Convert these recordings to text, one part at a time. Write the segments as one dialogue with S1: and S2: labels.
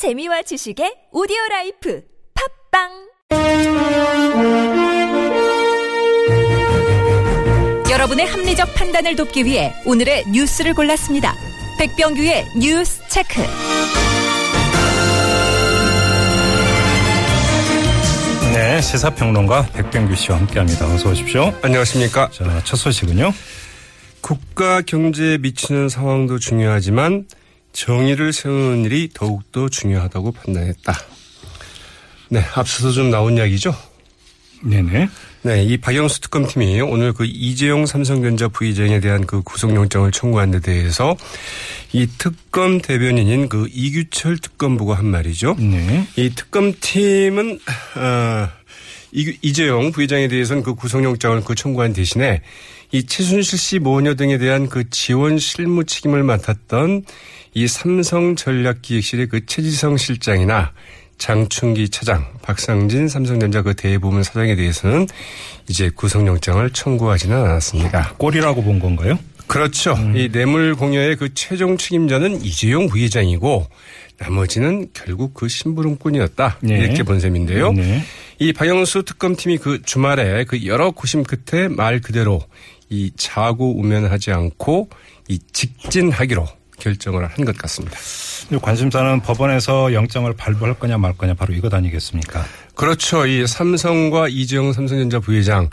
S1: 재미와 지식의 오디오 life 팟빵 여러분의 합리적 판단을 돕기 위해 오늘의 뉴스를 골랐습니다. 백병규의 뉴스 체크.
S2: 네, 시사평론가 백병규 씨와 함께합니다. 어서 오십시오.
S3: 안녕하십니까.
S2: 자, 첫 소식은요.
S3: 국가 경제에 미치는 상황도 중요하지만 정의를 세우는 일이 더욱더 중요하다고 판단했다. 네, 앞서서 좀 나온 이야기죠.
S2: 네네.
S3: 네, 이 박영수 특검팀이 오늘 그 이재용 삼성전자 부의장에 대한 그 구속영장을 청구한 데 대해서 이 특검 대변인인 그 이규철 특검부가 한 말이죠.
S2: 네.
S3: 이 특검팀은 어, 이, 이재용 부회장에 대해서는 그 구속영장을 그 청구한 대신에 이 최순실 씨 모녀 등에 대한 그 지원 실무 책임을 맡았던 이 삼성전략기획실의 그 최지성 실장이나 장충기 차장, 박상진 삼성전자 그 대부분 사장에 대해서는 이제 구속영장을 청구하지는 않았습니다.
S2: 꼴이라고 본 건가요?
S3: 그렇죠. 이 뇌물 공여의 그 최종 책임자는 이재용 부회장이고 나머지는 결국 그 심부름꾼이었다.
S2: 네.
S3: 이렇게 본 셈인데요.
S2: 네.
S3: 이 박영수 특검팀이 그 주말에 그 여러 고심 끝에 말 그대로 이 자고 우면하지 않고 이 직진하기로 결정을 한 것 같습니다.
S2: 관심사는 법원에서 영장을 발부할 거냐 말 거냐 바로 이것 아니겠습니까?
S3: 그렇죠. 이 삼성과 이재용 삼성전자 부회장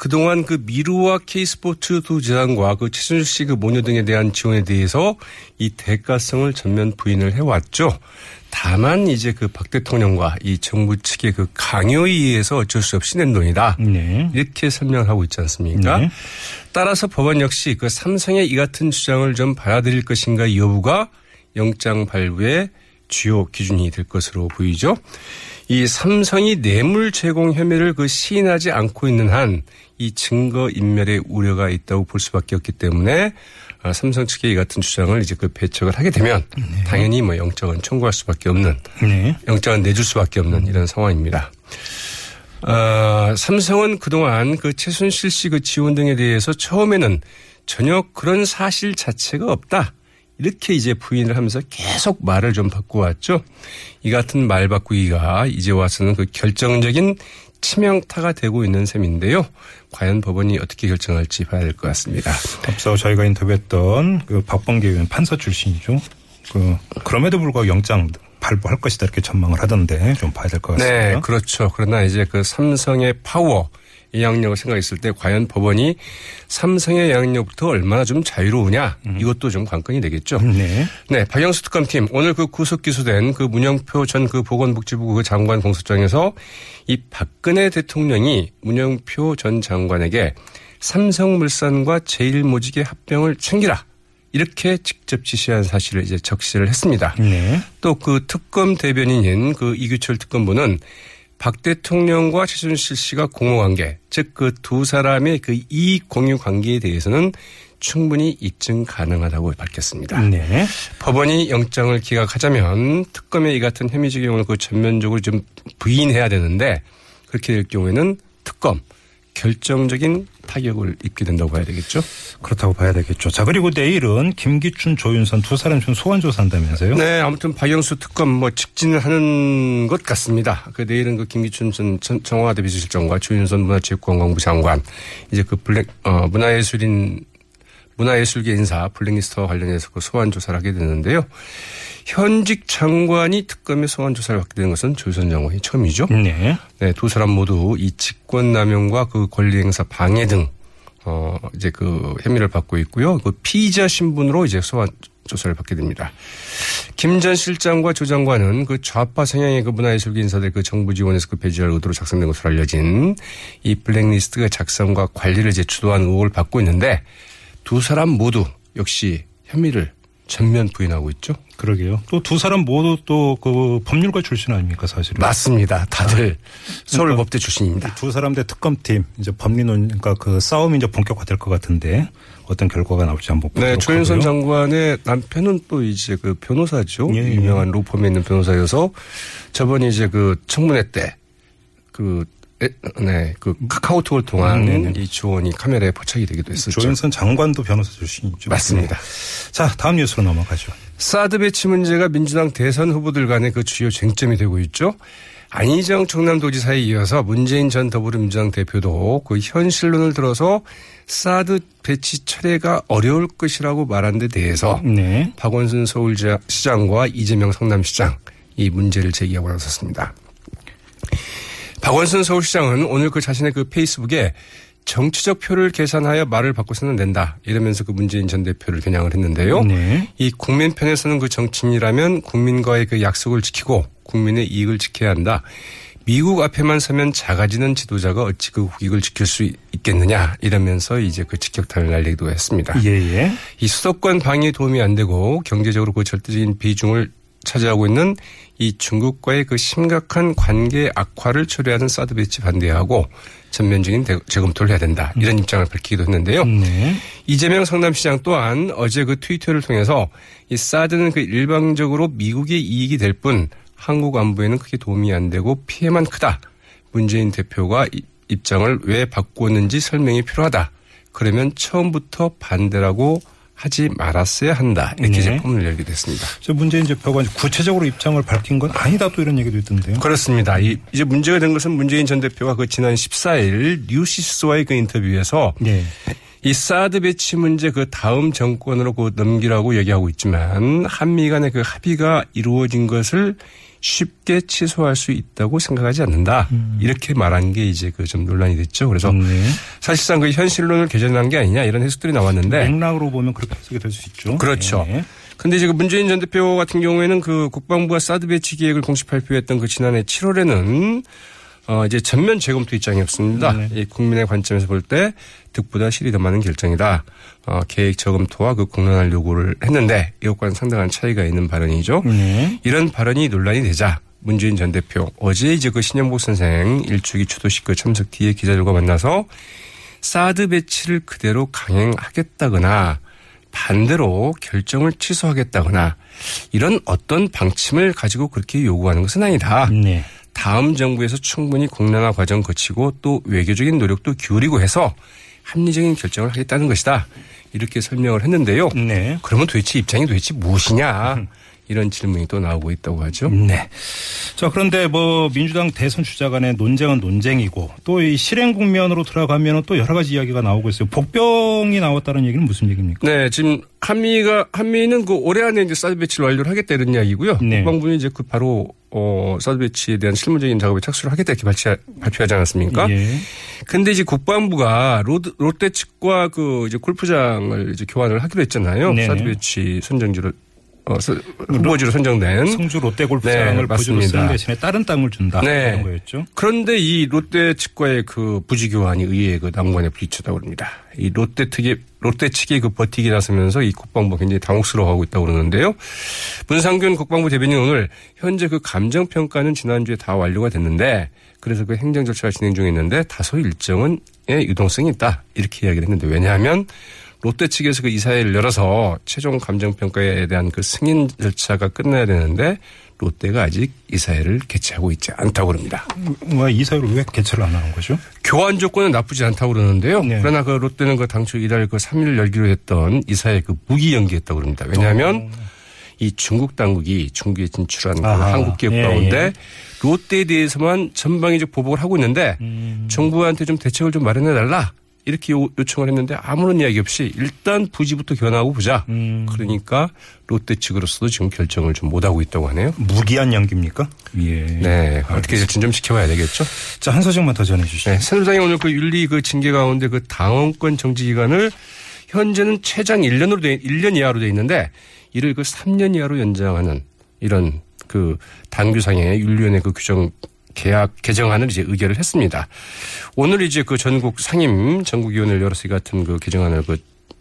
S3: 그동안 그 미루와 K스포츠 두 재단과 그 최순실 씨 그 모녀 등에 대한 지원에 대해서 이 대가성을 전면 부인을 해왔죠. 다만 이제 그 박 대통령과 이 정부 측의 그 강요에 의해서 어쩔 수 없이 낸 돈이다.
S2: 네.
S3: 이렇게 설명하고 있지 않습니까?
S2: 네.
S3: 따라서 법원 역시 그 삼성의 이 같은 주장을 좀 받아들일 것인가 이 여부가 영장 발부의 주요 기준이 될 것으로 보이죠. 이 삼성이 뇌물 제공 혐의를 그 시인하지 않고 있는 한 이 증거 인멸의 우려가 있다고 볼 수밖에 없기 때문에 아, 삼성 측의 이 같은 주장을 이제 그 배척을 하게 되면 당연히 뭐 영장은 청구할 수밖에 없는
S2: 네.
S3: 영장은 내줄 수밖에 없는 이런 상황입니다. 어, 삼성은 그동안 그 최순실 씨 그 지원 등에 대해서 처음에는 전혀 그런 사실 자체가 없다. 이렇게 이제 부인을 하면서 계속 말을 좀 바꿔왔죠. 이 같은 말 바꾸기가 이제 와서는 그 결정적인 치명타가 되고 있는 셈인데요. 과연 법원이 어떻게 결정할지 봐야 될 것 같습니다.
S2: 앞서 저희가 인터뷰했던 그 박범계 의원 판사 출신이죠. 그 그럼에도 불구하고 영장 발부할 것이다 이렇게 전망을 하던데 좀 봐야 될 것 같습니다.
S3: 네, 그렇죠. 그러나 이제 그 삼성의 파워, 이 양력을 생각했을 때 과연 법원이 삼성의 양력부터 얼마나 좀 자유로우냐 이것도 좀 관건이 되겠죠.
S2: 네.
S3: 네, 박영수 특검팀 오늘 그 구속 기소된 그 문영표 전 그 보건복지부 그 장관 공소장에서 이 박근혜 대통령이 문영표 전 장관에게 삼성물산과 제일모직의 합병을 챙기라 이렇게 직접 지시한 사실을 이제 적시를 했습니다.
S2: 네.
S3: 또그 특검 대변인인 그 이규철 특검부는 박 대통령과 최순실 씨가 공모관계, 즉 그 두 사람의 그 이익 공유 관계에 대해서는 충분히 입증 가능하다고 밝혔습니다.
S2: 네.
S3: 법원이 영장을 기각하자면 특검의 이 같은 혐의 적용을 그 전면적으로 좀 부인해야 되는데 그렇게 될 경우에는 특검 결정적인 타격을 입게 된다고 봐야 되겠죠.
S2: 그렇다고 봐야 되겠죠. 자 그리고 내일은 김기춘, 조윤선 두 사람 좀 소환 조사한다면서요?
S3: 네, 아무튼 박영수 특검 뭐 직진을 하는 것 같습니다. 그 내일은 그 김기춘 전 청- 청와대 비서실장과 조윤선 문화체육관광부 장관 이제 그 블랙 어 문화예술인 문화예술계 인사 블랙리스트와 관련해서 그 소환 조사를 하게 되는데요. 현직 장관이 특검의 소환 조사를 받게 되는 것은 조윤선 장관이 처음이죠.
S2: 네.
S3: 네, 두 사람 모두 이 직권 남용과 그 권리 행사 방해 등, 어, 이제 그 혐의를 받고 있고요. 그 피의자 신분으로 이제 소환 조사를 받게 됩니다. 김 전 실장과 조 장관은 그 좌파 성향의 그 문화예술계 인사들 그 정부 지원에서 그 배제할 의도로 작성된 것으로 알려진 이 블랙리스트가 작성과 관리를 이제 주도한 의혹을 받고 있는데 두 사람 모두 역시 혐의를 전면 부인하고 있죠.
S2: 그러게요. 또 두 사람 모두 또 그 법률가 출신 아닙니까 사실은?
S3: 맞습니다. 다들 서울법대 출신입니다.
S2: 두 사람 대 특검팀 이제 법리논 그러니까 그 싸움이 이제 본격화될 것 같은데 어떤 결과가 나올지 한번 보도록
S3: 네, 조윤선. 장관의 남편은 또 이제 그 변호사죠.
S2: 예, 예.
S3: 유명한 로펌에 있는 변호사여서 저번에 이제 그 청문회 때 그 네, 그 카카오톡을 통한 음. 이 지원이 카메라에 포착이 되기도 했었죠.
S2: 조윤선 장관도 변호사 출신이죠.
S3: 맞습니다.
S2: 네. 자, 다음 뉴스로 넘어가죠.
S3: 사드 배치 문제가 민주당 대선 후보들 간의 그 주요 쟁점이 되고 있죠. 안희정 충남도지사에 이어서 문재인 전 더불어민주당 대표도 그 현실론을 들어서 사드 배치 철회가 어려울 것이라고 말한 데 대해서 네. 박원순 서울시장과 이재명 성남시장 이 문제를 제기하고 나섰습니다. 박원순 서울시장은 오늘 그 자신의 그 페이스북에 정치적 표를 계산하여 말을 바꿔서는 낸다. 이러면서 그 문재인 전 대표를 겨냥을 했는데요. 네. 이 국민 편에서는 그 정치인이라면 국민과의 그 약속을 지키고 국민의 이익을 지켜야 한다. 미국 앞에만 서면 작아지는 지도자가 어찌 그 국익을 지킬 수 있겠느냐 이러면서 이제 그 직격탄을 날리기도 했습니다. 예예. 예. 이 수도권 방위에 도움이 안 되고 경제적으로 그 절대적인 비중을 차지하고 있는 이 중국과의 그 심각한 관계 악화를 초래하는 사드 배치 반대하고 전면적인 재검토를 해야 된다. 이런 입장을 밝히기도 했는데요. 네. 이재명 성남시장 또한 어제 그 트위터를 통해서 이 사드는 그 일방적으로 미국의 이익이 될 뿐 한국 안보에는 크게 도움이 안 되고 피해만 크다. 문재인 대표가 입장을 왜 바꾸었는지 설명이 필요하다. 그러면 처음부터 반대라고 하지 말았어야 한다. 이렇게 네. 제품을 열게 됐습니다.
S2: 저 문재인 대표가 구체적으로 입장을 밝힌 건 아니다 또 이런 얘기도 있던데요.
S3: 그렇습니다. 이, 이제 문제가 된 것은 문재인 전 대표가 그 지난 14일 뉴시스와의 그 인터뷰에서 네. 이 사드 배치 문제 그 다음 정권으로 그 넘기라고 얘기하고 있지만 한미 간의 그 합의가 이루어진 것을 쉽게 취소할 수 있다고 생각하지 않는다. 음. 이렇게 말한 게 이제 그 좀 논란이 됐죠. 그래서 네. 사실상 그 현실론을 개전한 게 아니냐 이런 해석들이 나왔는데
S2: 맥락으로 보면 그렇게 해석이 될 수 있죠.
S3: 그렇죠. 네. 근데 이제 그 문재인 전 대표 같은 경우에는 그 국방부가 사드 배치 계획을 공식 발표했던 그 지난해 7월에는 어 이제 전면 재검토 입장이었습니다. 네. 이 국민의 관점에서 볼 때 득보다 실이 더 많은 결정이다. 어 계획 재검토와 그 공론할 요구를 했는데 이것과는 상당한 차이가 있는 발언이죠. 네. 이런 발언이 논란이 되자 문재인 전 대표 어제 이제 그 신영복 선생 일주기 추도식 그 참석 뒤에 기자들과 만나서 사드 배치를 그대로 강행하겠다거나 반대로 결정을 취소하겠다거나 이런 어떤 방침을 가지고 그렇게 요구하는 것은 아니다. 네. 다음 정부에서 충분히 공론화 과정 거치고 또 외교적인 노력도 기울이고 해서 합리적인 결정을 하겠다는 것이다. 이렇게 설명을 했는데요. 네. 그러면 도대체 입장이 도대체 무엇이냐. 음. 이런 질문이 또 나오고 있다고 하죠.
S2: 네. 자, 그런데 뭐 민주당 대선 주자 간의 논쟁은 논쟁이고 또 이 실행 국면으로 들어가면 또 여러 가지 이야기가 나오고 있어요. 복병이 나왔다는 얘기는 무슨 얘기입니까?
S3: 네, 지금 한미가 한미는 그 올해 안에 이제 사드 배치를 완료를 하겠다 이런 이야기고요. 네. 국방부는 이제 그 바로 어 사드 배치에 대한 실무적인 작업에 착수를 하겠다 이렇게 발치, 발표하지 않았습니까? 예. 근데 이제 국방부가 로드, 롯데 측과 그 이제 골프장을 이제 교환을 하기로 했잖아요. 네. 사드 배치 선정지를 어, 후보지로 선정된
S2: 성주 롯데 골프장을 네, 부지로 쓰는 대신에 다른 땅을 준다 네. 이런 거였죠.
S3: 그런데 이 롯데 측과의 그 부지 교환이 의외의 그 난관에 부딪혔다고 합니다. 이 롯데 측이 롯데 측이 그 버티기 나서면서 이 국방부 굉장히 당혹스러워하고 있다고 그러는데요. 문상균 국방부 대변인 오늘 현재 그 감정 평가는 지난주에 다 완료가 됐는데 그래서 그 행정 절차가 진행 중에 있는데 다소 일정은 유동성이 있다 이렇게 이야기를 했는데 왜냐하면 롯데 측에서 그 이사회를 열어서 최종 감정평가에 대한 그 승인 절차가 끝나야 되는데 롯데가 아직 이사회를 개최하고 있지 않다고 그럽니다.
S2: 뭐 이사회를 왜 개최를 안 하는 거죠?
S3: 교환 조건은 나쁘지 않다고 그러는데요. 네. 그러나 그 롯데는 그 당초 이달 그 3일 열기로 했던 이사회 그 무기 연기했다고 그럽니다. 왜냐하면 어. 이 중국 당국이 중국에 진출한 그 한국 기업 예, 가운데 예. 롯데에 대해서만 전방위적 보복을 하고 있는데 음. 정부한테 좀 대책을 좀 마련해 달라. 이렇게 요 청을 했는데 아무런 이야기 없이 일단 부지부터 견하고 보자. 음. 그러니까 롯데 측으로서도 지금 결정을 좀 못하고 있다고 하네요.
S2: 무기한 연기입니까?
S3: 예. 네. 어떻게 좀 지켜봐야 되겠죠.
S2: 자, 한 소식만 더 전해주시죠. 네.
S3: 새누리당이 오늘 그 윤리 그 징계 가운데 그 당원권 정지 기간을 현재는 최장 1년으로 돼, 1년 이하로 돼 있는데 이를 그 3년 이하로 연장하는 이런 그 당규상의 윤리위원회 그 규정 계약 개정안을 이제 의결을 했습니다. 오늘 이제 그 전국 상임 전국위원회를 열어서 이 같은 그 개정안을 그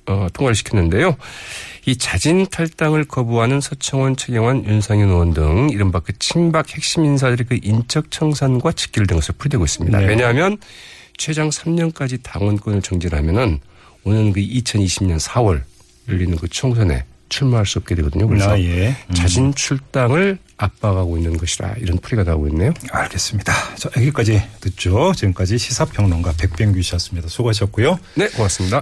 S3: 어, 통과를 시켰는데요. 이 자진 탈당을 거부하는 서청원, 최경환, 윤상현 의원 등 이른바 그 친박 핵심 인사들의 그 인적 청산과 직결 된 것을 풀이되고 있습니다. 네. 왜냐하면 최장 3년까지 당원권을 정지하면은 오는 그 2020년 4월 열리는 그 총선에 출마할 수 없게 되거든요. 그래서 아, 예. 음. 자진 출당을 압박하고 있는 것이라 이런 풀이가 나오고 있네요.
S2: 알겠습니다. 자, 여기까지 듣죠. 지금까지 시사평론가 백병규 씨였습니다. 수고하셨고요.
S3: 네, 고맙습니다.